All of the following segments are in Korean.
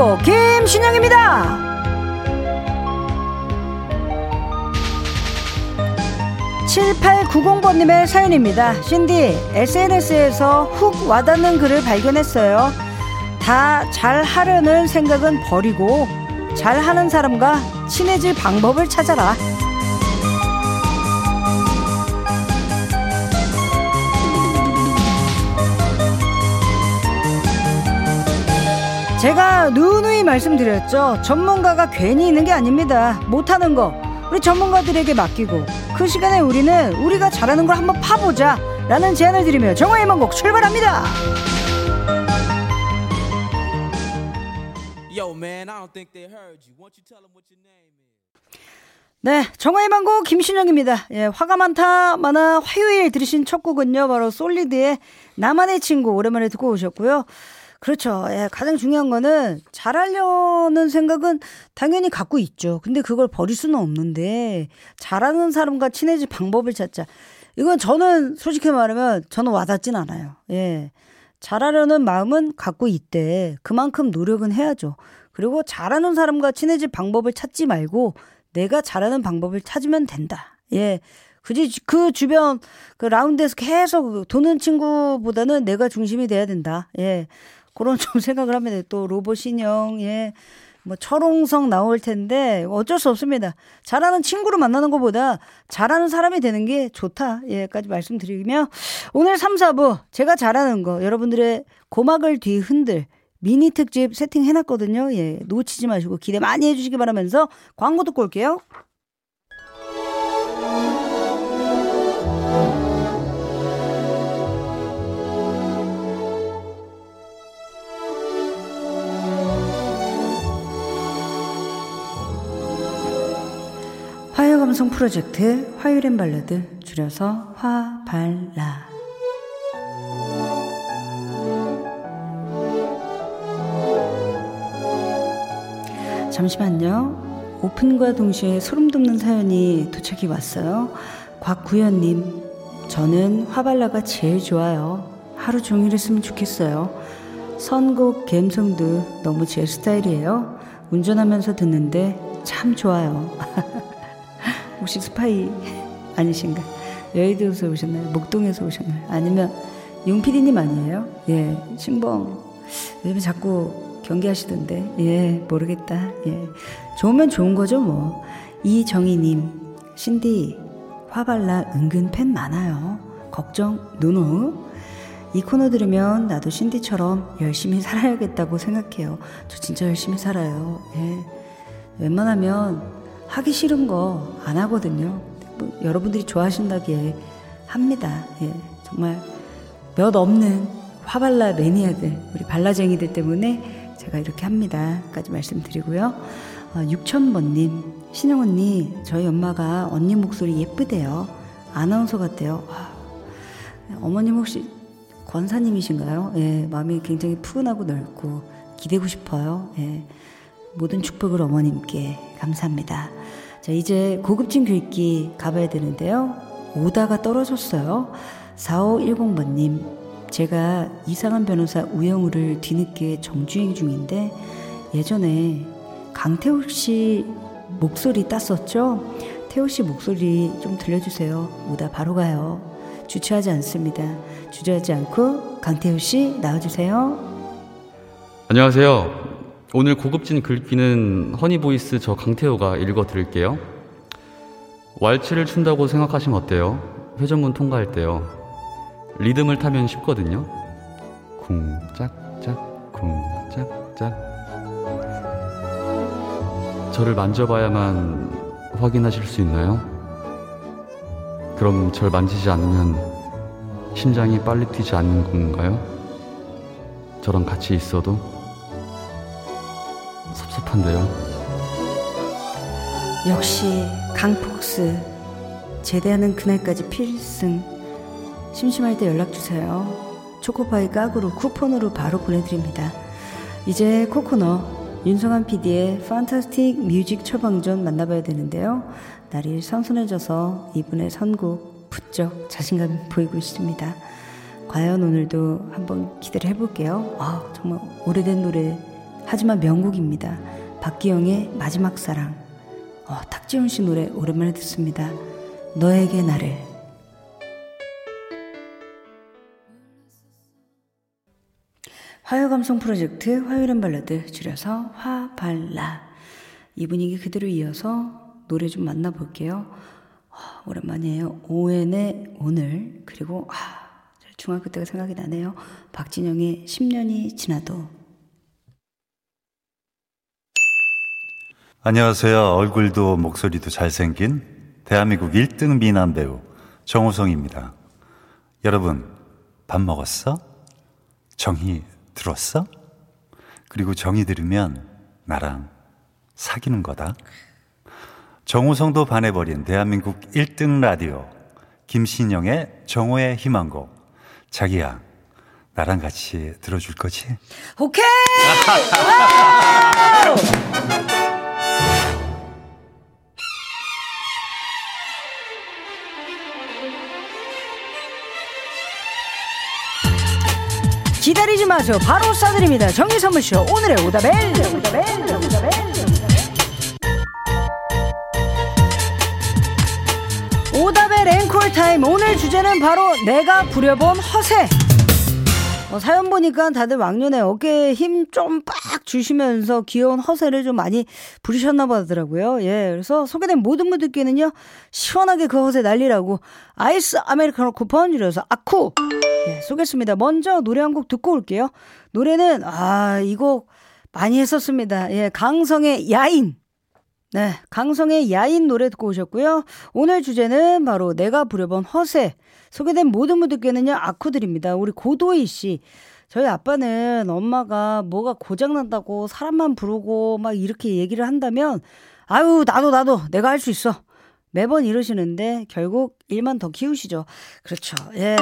희망고 김신영입니다. 7890번님의 사연입니다. 신디, SNS에서 훅 와닿는 글을 발견했어요. 다 잘하려는 생각은 버리고 잘하는 사람과 친해질 방법을 찾아라. 제가 누누이 말씀드렸죠. 전문가가 괜히 있는 게 아닙니다. 못하는 거 우리 전문가들에게 맡기고 그 시간에 우리는 우리가 잘하는 걸 한번 파보자 라는 제안을 드리며 정화의 만곡 출발합니다. 네, 정화의 망고 김신영입니다. 예, 화가 많다 많아 화요일 들으신 첫 곡은요 바로 솔리드의 나만의 친구 오랜만에 듣고 오셨고요. 그렇죠. 예, 가장 중요한 거는 잘하려는 생각은 당연히 갖고 있죠. 근데 그걸 버릴 수는 없는데 잘하는 사람과 친해질 방법을 찾자. 이건 저는 솔직히 말하면 저는 와닿진 않아요. 예. 잘하려는 마음은 갖고 있대. 그만큼 노력은 해야죠. 그리고 잘하는 사람과 친해질 방법을 찾지 말고 내가 잘하는 방법을 찾으면 된다. 예. 그지 그 주변 그 라운드에서 계속 도는 친구보다는 내가 중심이 돼야 된다. 예. 그런 좀 생각을 합니다. 또 로봇 인형, 예. 뭐 철옹성 나올 텐데 어쩔 수 없습니다. 잘하는 친구로 만나는 것보다 잘하는 사람이 되는 게 좋다. 예까지 말씀드리며 오늘 3, 4부 제가 잘하는 거 여러분들의 고막을 뒤흔들 미니 특집 세팅해 놨거든요. 예. 놓치지 마시고 기대 많이 해 주시기 바라면서 광고 듣고 올게요. 화요감성 프로젝트 화요일엔 발라드 줄여서 화발라 잠시만요. 오픈과 동시에 소름 돋는 사연이 도착이 왔어요. 곽구현님, 저는 화발라가 제일 좋아요. 하루 종일 했으면 좋겠어요. 선곡 갬성도 너무 제 스타일이에요. 운전하면서 듣는데 참 좋아요. 혹시 스파이 아니신가? 여의도에서 오셨나요? 목동에서 오셨나요? 아니면 용피디님 아니에요? 예, 신봉. 요즘에 자꾸 경계하시던데. 예, 모르겠다. 예. 좋으면 좋은 거죠, 뭐. 이정희님, 신디, 화발라 은근 팬 많아요. 걱정, 노노. 이 코너 들으면 나도 신디처럼 열심히 살아야겠다고 생각해요. 저 진짜 열심히 살아요. 예. 웬만하면 하기 싫은 거 안 하거든요. 뭐 여러분들이 좋아하신다기에 합니다. 예, 정말 몇 없는 화발라 매니아들, 우리 발라쟁이들 때문에 제가 이렇게 합니다. 까지 말씀드리고요. 어, 6000번님, 신영 언니, 저희 엄마가 언니 목소리 예쁘대요. 아나운서 같대요. 와, 어머님 혹시 권사님이신가요? 예, 마음이 굉장히 푸근하고 넓고 기대고 싶어요. 예, 모든 축복을 어머님께 감사합니다. 자, 이제 고급진 글귀 가봐야 되는데요. 오다가 떨어졌어요. 4510번님, 제가 이상한 변호사 우영우를 뒤늦게 정주행 중인데 예전에 강태호 씨 목소리 땄었죠? 태호 씨 목소리 좀 들려주세요. 오다 바로 가요. 주저하지 않습니다. 주저하지 않고 강태호 씨 나와주세요. 안녕하세요. 오늘 고급진 글귀는 honey voice 저 강태호가 읽어 드릴게요. 왈츠를 춘다고 생각하시면 어때요? 회전문 통과할 때요. 리듬을 타면 쉽거든요. 쿵짝짝 쿵짝짝 저를 만져봐야만 확인하실 수 있나요? 그럼 절 만지지 않으면 심장이 빨리 뛰지 않는 건가요? 저랑 같이 있어도 섭섭한데요. 역시 강폭스 제대하는 그날까지 필승. 심심할 때 연락주세요. 초코파이 깍으로 쿠폰으로 바로 보내드립니다. 이제 코코너 윤성한 PD의 판타스틱 뮤직 처방전 만나봐야 되는데요. 날이 선선해져서 이분의 선곡 부쩍 자신감 보이고 있습니다. 과연 오늘도 한번 기대를 해볼게요. 아, 정말 오래된 노래 하지만 명곡입니다. 박기영의 마지막 사랑. 어, 탁지훈 씨 노래 오랜만에 듣습니다. 너에게 나를. 화요 감성 프로젝트 화요일은 발라드 줄여서 화발라. 이 분위기 그대로 이어서 노래 좀 만나볼게요. 아, 오랜만이에요. 오엔의 오늘 그리고 아, 중학교 때가 생각이 나네요. 박진영의 10년이 지나도 안녕하세요. 얼굴도 목소리도 잘생긴 대한민국 1등 미남 배우 정우성입니다. 여러분, 밥 먹었어? 정이 들었어? 그리고 정이 들으면 나랑 사귀는 거다. 정우성도 반해버린 대한민국 1등 라디오 김신영의 정오의 희망곡 자기야 나랑 같이 들어줄 거지? 오케이! 기다리지 마세요. 바로 쏴드립니다. 정리 선물쇼 오늘의 오다벨. 오다벨. 오다벨. 오다벨 앵콜 타임. 오늘 주제는 바로 내가 부려본 허세. 어, 사연 보니까 다들 왕년에 어깨에 힘 좀 빡 주시면서 귀여운 허세를 좀 많이 부리셨나 보더라고요. 예. 그래서 소개된 모든 분들께는요, 시원하게 그 허세 날리라고 아이스 아메리카노 쿠폰 줄여서 아쿠! 예, 쏘겠습니다. 먼저 노래 한 곡 듣고 올게요. 노래는, 아, 이 곡 많이 했었습니다. 예, 강성의 야인. 네, 강성의 야인 노래 듣고 오셨고요. 오늘 주제는 바로 내가 부려본 허세. 소개된 모든 분들께는요, 아쿠 드립니다. 우리 고도희 씨. 저희 아빠는 엄마가 뭐가 고장난다고 사람만 부르고 막 이렇게 얘기를 한다면, 아유, 나도, 나도, 내가 할 수 있어. 매번 이러시는데, 결국 일만 더 키우시죠. 그렇죠. 예.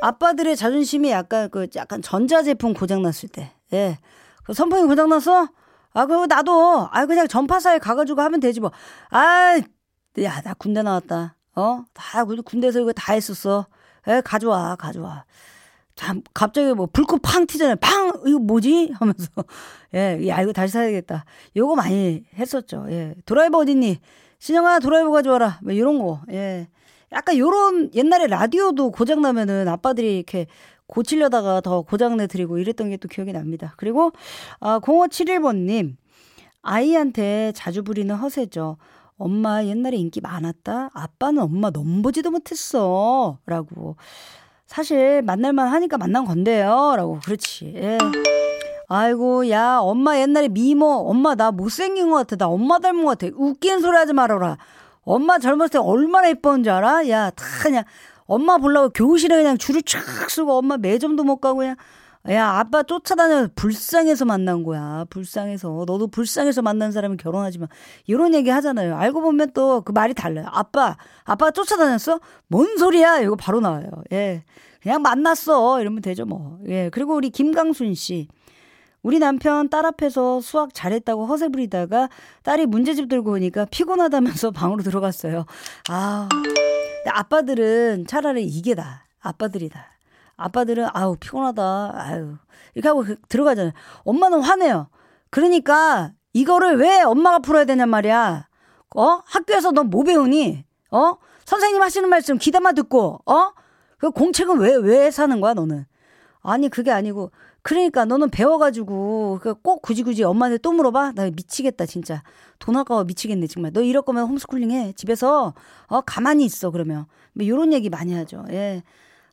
아빠들의 자존심이 약간 그, 약간 전자제품 고장 났을 때, 예. 그 선풍기 고장 났어? 아, 그거 나도, 아, 그냥 전파사에 가 가지고 하면 되지 뭐. 아, 야, 나 군대 나왔다. 어? 다 군대에서 이거 다 했었어. 에, 가져와, 가져와. 참, 갑자기 뭐 불꽃 팡 튀잖아요. 팡! 이거 뭐지? 하면서. 예, 야, 이거 다시 사야겠다. 요거 많이 했었죠. 예. 드라이버 어딨니? 신영아, 드라이버 가져와라. 뭐 이런 거. 예. 약간 요런 옛날에 라디오도 고장 나면은 아빠들이 이렇게 고치려다가 더 고장 내 드리고 이랬던 게 또 기억이 납니다. 그리고, 아, 0571번님. 아이한테 자주 부리는 허세죠. 엄마 옛날에 인기 많았다? 아빠는 엄마 넘보지도 못했어. 라고. 사실 만날만 하니까 만난 건데요. 라고. 그렇지. 예. 아이고, 야, 엄마 옛날에 미모, 엄마 나 못생긴 것 같아. 나 엄마 닮은 것 같아. 웃기는 소리 하지 말아라. 엄마 젊었을 때 얼마나 예뻤는지 알아? 야, 다 그냥 엄마 보려고 교실에 그냥 줄을 쫙 쓰고 엄마 매점도 못 가고 그냥 야, 아빠 쫓아다녀 불쌍해서 만난 거야. 불쌍해서. 너도 불쌍해서 만난 사람이 결혼하지만 이런 얘기 하잖아요. 알고 보면 또 그 말이 달라요. 아빠, 아빠 쫓아다녔어? 뭔 소리야? 이거 바로 나와요. 예. 그냥 만났어. 이러면 되죠, 뭐. 예. 그리고 우리 김강순 씨. 우리 남편 딸 앞에서 수학 잘했다고 허세 부리다가 딸이 문제집 들고 오니까 피곤하다면서 방으로 들어갔어요. 아. 아빠들은 차라리 이게 다. 아빠들이다. 아빠들은 아우 피곤하다. 아유 이렇게 하고 그 들어가잖아요. 엄마는 화내요. 그러니까 이거를 왜 엄마가 풀어야 되냔 말이야. 어? 학교에서 너뭐 배우니? 어? 선생님 하시는 말씀 기다만 듣고 어? 그 공책은 왜 왜 사는 거야 너는? 아니 그게 아니고 그러니까 너는 배워가지고 그꼭 굳이 굳이 엄마한테 또 물어봐? 나 미치겠다 진짜 돈 아까워 미치겠네 정말 너 이럴 거면 홈스쿨링 해 집에서 어 가만히 있어 그러면 뭐 이런 얘기 많이 하죠 예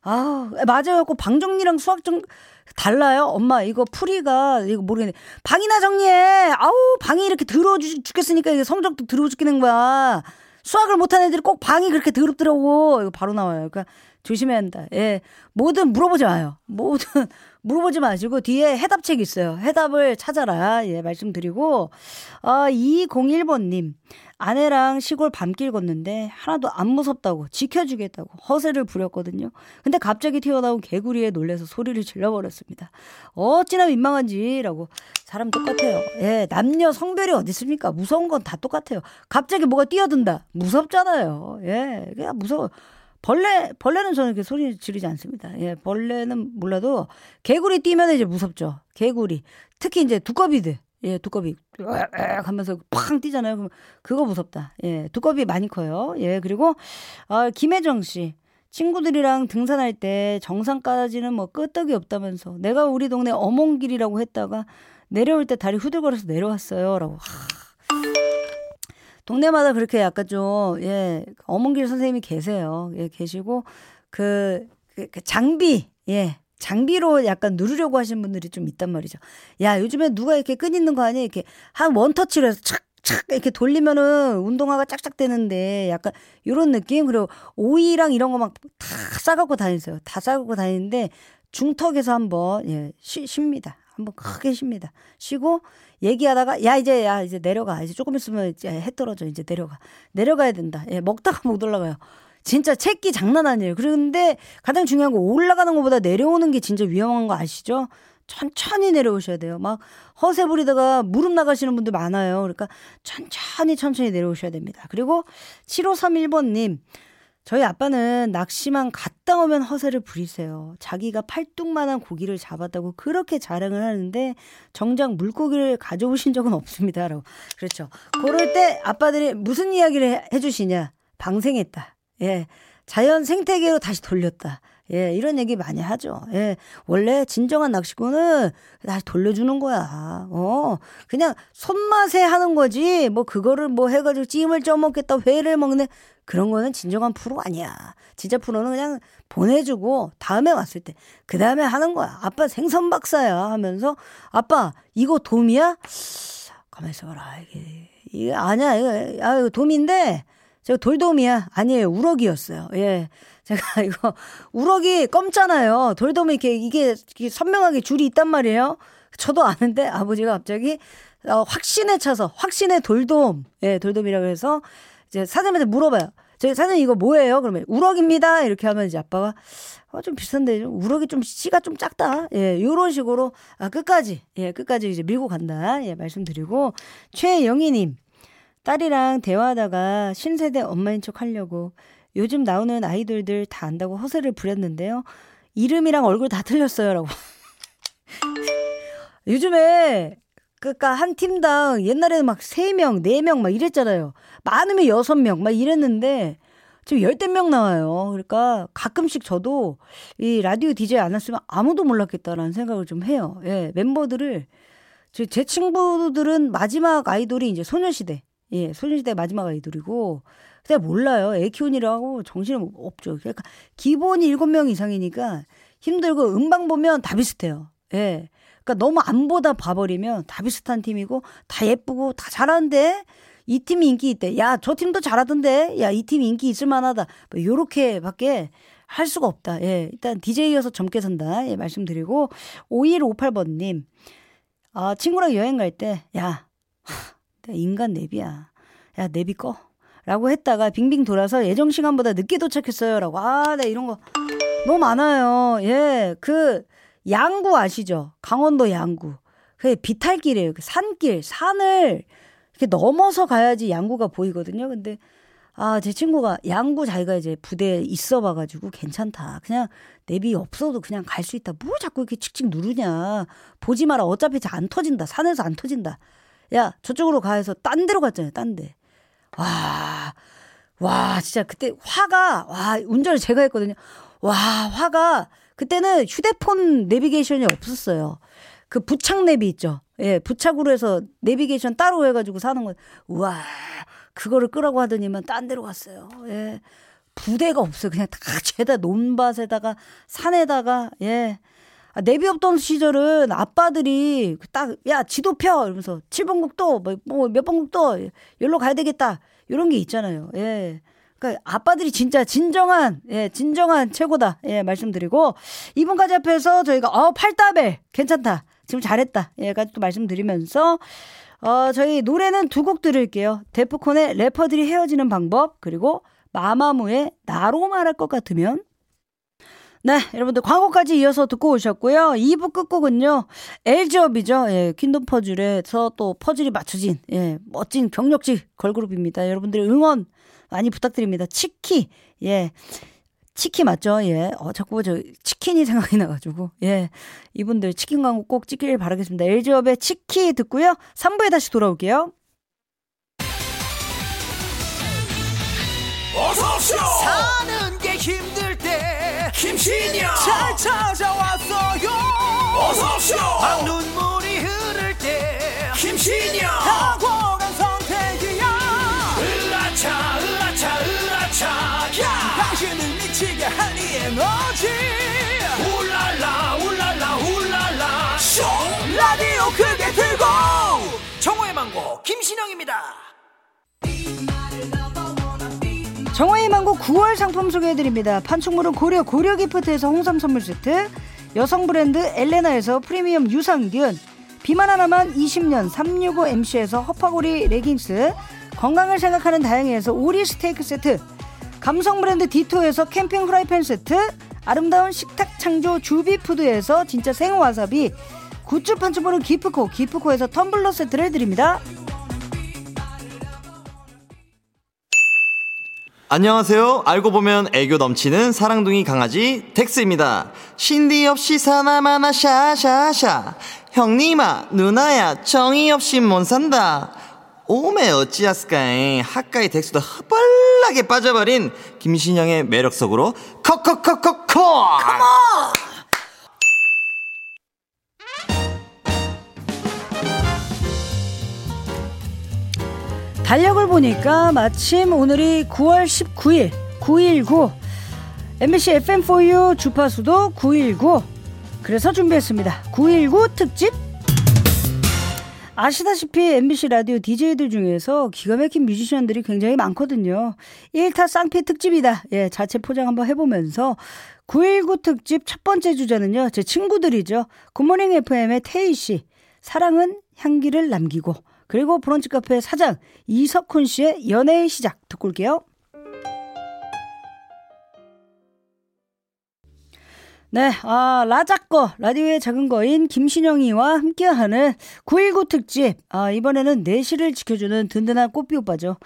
아, 맞아요. 그 방정리랑 수학 좀 달라요. 엄마, 이거 풀이가, 이거 모르겠네. 방이나 정리해. 아우, 방이 이렇게 더러워 죽겠으니까 이게 성적도 더러워 죽겠는 거야. 수학을 못하는 애들이 꼭 방이 그렇게 더럽더라고. 이거 바로 나와요. 그러니까 조심해야 한다. 예. 뭐든 물어보지 마요. 뭐든 물어보지 마시고 뒤에 해답책 있어요. 해답을 찾아라. 예, 말씀드리고. 아, 201번 님. 아내랑 시골 밤길 걷는데 하나도 안 무섭다고 지켜주겠다고 허세를 부렸거든요. 근데 갑자기 튀어나온 개구리에 놀래서 소리를 질러버렸습니다. 어찌나 민망한지라고 사람 똑같아요. 예, 남녀 성별이 어디 있습니까? 무서운 건 다 똑같아요. 갑자기 뭐가 뛰어든다. 무섭잖아요. 예, 그냥 무서워. 벌레, 벌레는 저는 이렇게 소리 지르지 않습니다. 예, 벌레는 몰라도 개구리 뛰면 이제 무섭죠. 개구리. 특히 이제 두꺼비들. 예, 두꺼비. 하면서 팡 뛰잖아요. 그럼 그거 무섭다. 예, 두꺼비 많이 커요. 예, 그리고, 어, 김혜정 씨. 친구들이랑 등산할 때 정상까지는 뭐 끄떡이 없다면서 내가 우리 동네 어몽길이라고 했다가 내려올 때 다리 후들거려서 내려왔어요. 라고. 하. 동네마다 그렇게 약간 좀, 예, 어몽길 선생님이 계세요. 예, 계시고, 그, 그, 그 장비, 예, 장비로 약간 누르려고 하시는 분들이 좀 있단 말이죠. 야, 요즘에 누가 이렇게 끈 있는 거 아니야? 이렇게 한 원터치로 해서 착, 착 이렇게 돌리면은 운동화가 짝짝 되는데 약간 요런 느낌? 그리고 오이랑 이런 거 막 다 싸갖고 다니세요. 다 싸갖고 다니는데 중턱에서 한번, 예, 쉬, 쉽니다. 한번 크게 쉽니다. 쉬고 얘기하다가 야 이제 야 이제 내려가 이제 조금 있으면 이제 해 떨어져 이제 내려가 내려가야 된다. 예 먹다가 못 올라가요. 진짜 채끼 장난 아니에요. 그런데 가장 중요한 거 올라가는 것보다 내려오는 게 진짜 위험한 거 아시죠? 천천히 내려오셔야 돼요. 막 허세 부리다가 무릎 나가시는 분들 많아요. 그러니까 천천히 천천히 내려오셔야 됩니다. 그리고 7531번님, 저희 아빠는 낚시만 갔다 오면 허세를 부리세요. 자기가 팔뚝만한 고기를 잡았다고 그렇게 자랑을 하는데 정작 물고기를 가져오신 적은 없습니다. 라고. 그렇죠. 그럴 때 아빠들이 무슨 이야기를 해주시냐. 방생했다. 예. 자연 생태계로 다시 돌렸다. 예, 이런 얘기 많이 하죠. 예, 원래 진정한 낚시꾼은 다시 돌려주는 거야. 어, 그냥 손맛에 하는 거지. 뭐 그거를 뭐 해가지고 찜을 쪄먹겠다, 회를 먹네. 그런 거는 진정한 프로 아니야. 진짜 프로는 그냥 보내주고 다음에 왔을 때 그 다음에 하는 거야. 아빠 생선 박사야 하면서 아빠 이거 돔이야? 가만 있어봐라 이게 이게 아니야 이거 아 이거 돔인데 제가 돌돔이야. 아니에요. 우럭이었어요. 예. 제가 이거 우럭이 검잖아요. 돌돔이 이렇게 이게, 이게 선명하게 줄이 있단 말이에요. 저도 아는데 아버지가 갑자기 어, 확신에 차서 확신의 돌돔. 예, 돌돔이라고 해서 이제 사장님한테 물어봐요. 저희 사장님 이거 뭐예요? 그러면 우럭입니다. 이렇게 하면 이제 아빠가 어, 좀 비싼데 우럭이 좀 씨가 좀 작다. 예, 요런 식으로 아, 끝까지 예, 끝까지 이제 밀고 간다. 예, 말씀드리고 최영희 님 딸이랑 대화하다가 신세대 엄마인 척 하려고 요즘 나오는 아이돌들 다 안다고 허세를 부렸는데요. 이름이랑 얼굴 다 틀렸어요. 라고. 요즘에 그니까 한 팀당 옛날에는 막 3명, 4명 막 이랬잖아요. 많으면 6명 막 이랬는데 지금 열댓 명 나와요. 그러니까 가끔씩 저도 이 라디오 디제이 안 했으면 아무도 몰랐겠다라는 생각을 좀 해요. 예, 제, 제 친구들은 마지막 아이돌이 이제 소녀시대. 예, 소녀시대 마지막 아이돌이고, 근데 몰라요. 애 키운이라고 정신이 없죠. 그러니까 기본이 일곱 명 이상이니까 힘들고 음방 보면 다 비슷해요. 예. 그러니까 너무 안 보다 봐버리면 다 비슷한 팀이고 다 예쁘고 다 잘하는데 이 팀이 인기 있대. 야, 저 팀도 잘하던데. 야, 이 팀이 인기 있을 만하다. 뭐 요렇게 밖에 할 수가 없다. 예. 일단 DJ여서 젊게 산다. 예, 말씀드리고 5158번 님. 아, 친구랑 여행 갈 때, 야, 인간 내비야. 야, 내비 꺼. 라고 했다가 빙빙 돌아서 예정 시간보다 늦게 도착했어요. 라고. 아, 네, 이런 거 너무 많아요. 예, 그, 양구 아시죠? 강원도 양구. 그게 비탈길이에요. 그 산길, 산을 이렇게 넘어서 가야지 양구가 보이거든요. 근데, 아, 제 친구가 양구 자기가 이제 부대에 있어 봐가지고 괜찮다. 그냥 내비 없어도 그냥 갈 수 있다. 뭘 자꾸 이렇게 칙칙 누르냐. 보지 마라. 어차피 잘 안 터진다. 산에서 안 터진다. 야, 저쪽으로 가 해서 딴 데로 갔잖아요, 딴 데. 와, 와, 진짜 그때 화가, 와, 운전을 제가 했거든요. 와, 화가, 그때는 휴대폰 내비게이션이 없었어요. 그 부착 내비 있죠. 예, 부착으로 해서 내비게이션 따로 해 가지고 사는 거. 우와, 그거를 끄라고 하더니만 딴 데로 갔어요. 예. 부대가 없어요. 그냥 다 죄다 논밭에다가 산에다가, 예. 아, 내비 없던 시절은 아빠들이 딱, 야, 지도 펴! 이러면서 7번 국도, 뭐, 뭐 몇 번 국도, 여기로 가야 되겠다. 이런 게 있잖아요. 예. 그러니까 아빠들이 진짜 진정한, 예, 진정한 최고다. 예, 말씀드리고, 이분까지 앞에서 저희가, 어, 팔다벨, 괜찮다. 지금 잘했다. 예까지 또 말씀드리면서, 어, 저희 노래는 두 곡 들을게요. 데프콘의 래퍼들이 헤어지는 방법, 그리고 마마무의 나로 말할 것 같으면, 네, 여러분들 광고까지 이어서 듣고 오셨고요. 2부 끝곡은요. 엘지업이죠. 예, 퀸덤 퍼즐에서 또 퍼즐이 맞춰진 예, 멋진 경력직 걸그룹입니다. 여러분들 응원 많이 부탁드립니다. 치키. 예. 치킨 맞죠? 예. 어, 자꾸 저 치킨이 생각이 나가지고. 예. 이분들 치킨 광고 꼭 찍길 바라겠습니다. LG업의 치키 듣고요. 3부에 다시 돌아올게요. 찾아왔어요. 어서오쇼 박눈물이 흐를 때 김신영. 탁월한 선택이야. 으라차 으라차 으라차. 야! 당신을 미치게 한이 에너지. 울랄라 울랄라 울랄라. 쇼! 라디오 크게 들고. 정호의 망고 김신영입니다 정화의 망고 9월 상품 소개해드립니다. 판촉물은 고려 고려 기프트에서 홍삼 선물 세트, 여성 브랜드 엘레나에서 프리미엄 유산균, 비만 하나만 20년 365MC에서 허파고리 레깅스, 건강을 생각하는 다행히에서 오리 스테이크 세트, 감성 브랜드 디토에서 캠핑 프라이팬 세트, 아름다운 식탁 창조 주비푸드에서 진짜 생와사비, 굿즈 판촉물은 기프코, 기프코에서 텀블러 세트를 드립니다. 안녕하세요. 알고 보면 애교 넘치는 사랑둥이 강아지 덱스입니다. 신디 없이 사나마나 샤샤샤. 형님아, 누나야, 정이 없이 못 산다. 오메 어찌하스까이 학가의 덱스도 허벌나게 빠져버린 김신영의 매력 속으로 컥컥컥컥컥 컴온! 달력을 보니까 마침 오늘이 9월 19일 919 MBC FM4U 주파수도 919 그래서 준비했습니다. 919 특집. 아시다시피 MBC 라디오 DJ들 중에서 기가 막힌 뮤지션들이 굉장히 많거든요. 1타 쌍피 특집이다. 예 자체 포장 한번 해보면서 919 특집 첫 번째 주자는요 제 친구들이죠. 굿모닝 FM의 태희 씨. 사랑은 향기를 남기고 그리고 브런치 카페 사장 이석훈 씨의 연애의 시작 듣고 올게요. 네, 아, 라작거, 라디오의 작은 거인 김신영이와 함께하는 919 특집. 아, 이번에는 내실을 지켜주는 든든한 꽃비 오빠죠.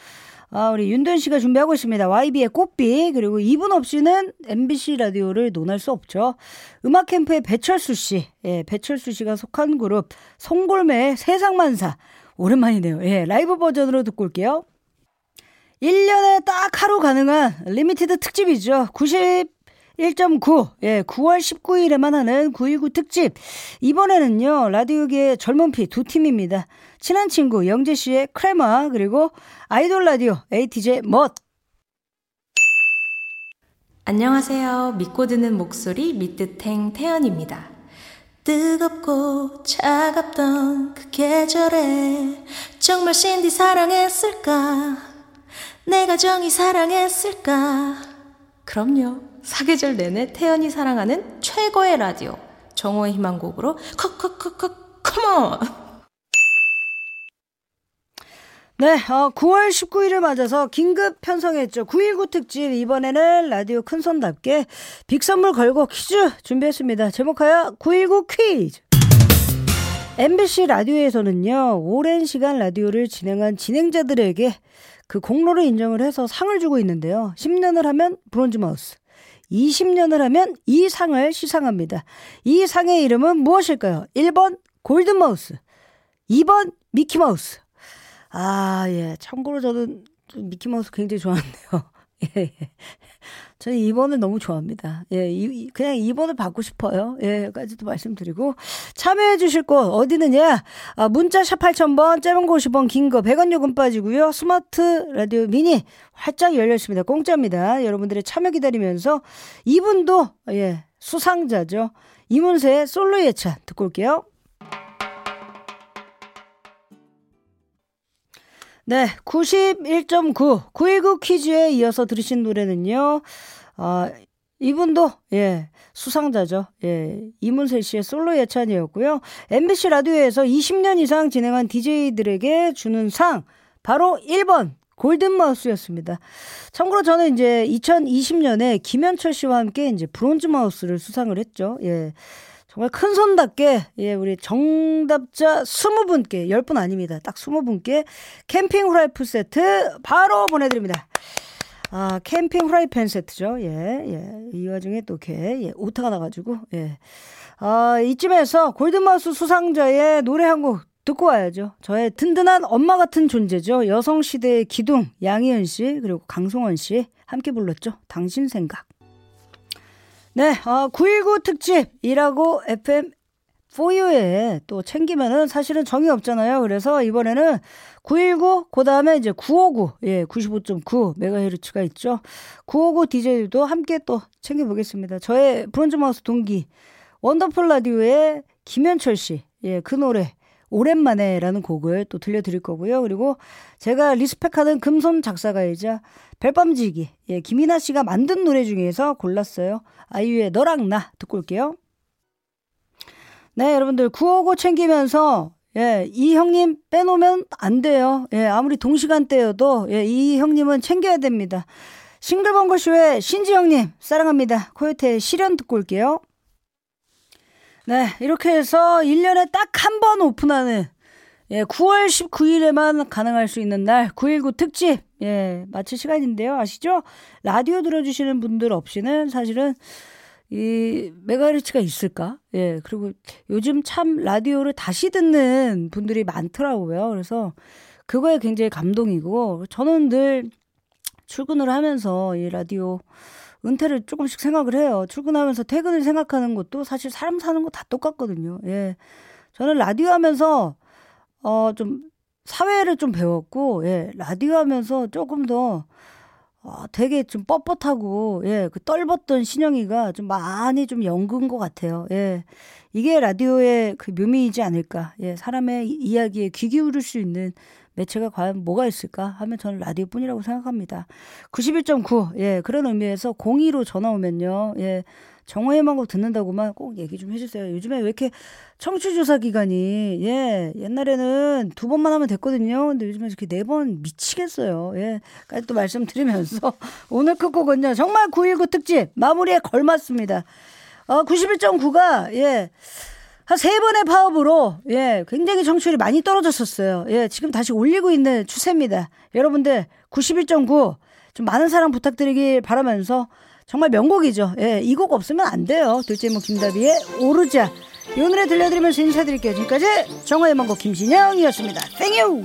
아, 우리 윤도현 씨가 준비하고 있습니다. YB의 꽃비. 그리고 이분 없이는 MBC 라디오를 논할 수 없죠. 음악 캠프의 배철수 씨. 예, 배철수 씨가 속한 그룹 송골매의 세상만사. 오랜만이네요. 예, 라이브 버전으로 듣고 올게요. 1년에 딱 하루 가능한 limited 특집이죠. 91.9, 예, 9월 19일에만 하는 919 특집. 이번에는요, 라디오계의 젊은 피 두 팀입니다. 친한 친구 영재 씨의 크레마, 그리고 아이돌 라디오 ATJ 멋. 안녕하세요. 믿고 듣는 목소리 미뜨탱 태연입니다. 뜨겁고 차갑던 그 계절에 정말 신디 사랑했을까? 내가 정이 사랑했을까? 그럼요. 사계절 내내 태연이 사랑하는 최고의 라디오 정호의 희망곡으로 컷컷컷컷 컴온! 네, 어, 9월 19일을 맞아서 긴급 편성했죠. 919 특집 이번에는 라디오 큰손답게 빅선물 걸고 퀴즈 준비했습니다. 제목하여 919 퀴즈. MBC 라디오에서는요, 오랜 시간 라디오를 진행한 진행자들에게 그 공로를 인정을 해서 상을 주고 있는데요. 10년을 하면 브론즈 마우스, 20년을 하면 이 상을 시상합니다. 이 상의 이름은 무엇일까요? 1번 골든 마우스, 2번 미키 마우스, 아, 예. 참고로 저는 미키마우스 굉장히 좋아하는데요. 예, 예. 저는 2번을 너무 좋아합니다. 예, 이, 그냥 2번을 받고 싶어요. 예, 까지도 말씀드리고. 참여해 주실 곳, 어디느냐? 아, 문자 샵 8000번, 짧은 거 50원, 긴 거 100원 요금 빠지고요. 스마트 라디오 미니 활짝 열려 있습니다. 공짜입니다. 여러분들의 참여 기다리면서 이분도, 예, 수상자죠. 이문세의 솔로 예찬 듣고 올게요. 네, 91.9, 919 퀴즈에 이어서 들으신 노래는요, 아, 이분도, 예, 수상자죠. 예, 이문세 씨의 솔로 예찬이었고요. MBC 라디오에서 20년 이상 진행한 DJ들에게 주는 상, 바로 1번, 골든마우스였습니다. 참고로 저는 이제 2020년에 김현철 씨와 함께 이제 브론즈 마우스를 수상을 했죠. 예. 정말 큰 손답게 예 우리 정답자 20분께 10분 아닙니다. 딱 20분께 캠핑 후라이프 세트 바로 보내 드립니다. 아, 캠핑 프라이팬 세트죠. 예, 예. 이 와중에 또 개, 예, 오타가 나가지고, 예. 아, 이쯤에서 골든마우스 수상자의 노래 한 곡 듣고 와야죠. 저의 든든한 엄마 같은 존재죠. 여성시대의 기둥, 양희은 씨, 그리고 강승원 씨. 함께 불렀죠. 당신 생각. 네, 어, 919 특집이라고 FM 4U에 또 챙기면은 사실은 정이 없잖아요. 그래서 이번에는 919, 그 다음에 이제 959, 예, 95.9 메가헤르츠가 있죠. 959 DJ도 함께 또 챙겨보겠습니다. 저의 브론즈 마우스 동기, 원더풀 라디오의 김현철 씨, 예, 그 노래. 오랜만에라는 곡을 또 들려드릴 거고요. 그리고 제가 respect하는 금손 작사가이자 별밤지기, 예, 김이나 씨가 만든 노래 중에서 골랐어요. 아이유의 너랑 나 듣고 올게요. 네, 여러분들 959 챙기면서 예, 이 형님 빼놓으면 안 돼요. 예, 아무리 동시간대여도 예, 이 형님은 챙겨야 됩니다. 싱글벙글 쇼의 신지 형님 사랑합니다. 코요태 실현 듣고 올게요. 네, 이렇게 해서 1년에 딱 한 번 오픈하는 예, 9월 19일에만 가능할 수 있는 날, 919 특집, 예, 마칠 시간인데요. 아시죠? 라디오 들어주시는 분들 없이는 사실은 이 메가헤르츠가 있을까? 예, 그리고 요즘 참 라디오를 다시 듣는 분들이 많더라고요. 그래서 그거에 굉장히 감동이고, 저는 늘 출근을 하면서 이 라디오 은퇴를 조금씩 생각을 해요. 출근하면서 퇴근을 생각하는 것도 사실 사람 사는 거 다 똑같거든요. 예. 저는 라디오 하면서, 어, 좀, 사회를 좀 배웠고, 예, 라디오 하면서 조금 더, 어, 되게 좀 뻣뻣하고, 예, 그 떨벗던 신영이가 좀 많이 좀 연근 것 같아요. 예. 이게 라디오의 그 묘미이지 않을까. 예, 사람의 이야기에 귀 기울일 수 있는 매체가 과연 뭐가 있을까 하면 저는 라디오 뿐이라고 생각합니다. 91.9, 예, 그런 의미에서 02로 전화 오면요, 예, 만곡 듣는다고만 꼭 얘기 좀 해주세요. 요즘에 왜 이렇게 청취조사 기간이, 예, 옛날에는 두 번만 하면 됐거든요. 근데 요즘에 이렇게 네 번 미치겠어요. 예, 까지 또 말씀드리면서 오늘 끝곡은요, 정말 919 특집 마무리에 걸맞습니다. 어, 91.9가, 예, 한 세 번의 파업으로, 예, 굉장히 청취율이 많이 떨어졌었어요. 예, 지금 다시 올리고 있는 추세입니다. 여러분들, 91.9, 좀 많은 사랑 부탁드리길 바라면서, 정말 명곡이죠. 예, 이 곡 없으면 안 돼요. 둘째 뭐 김다비의 오르자. 이 노래 들려드리면서 인사드릴게요. 지금까지 정화의 망곡 김신영이었습니다. 땡유!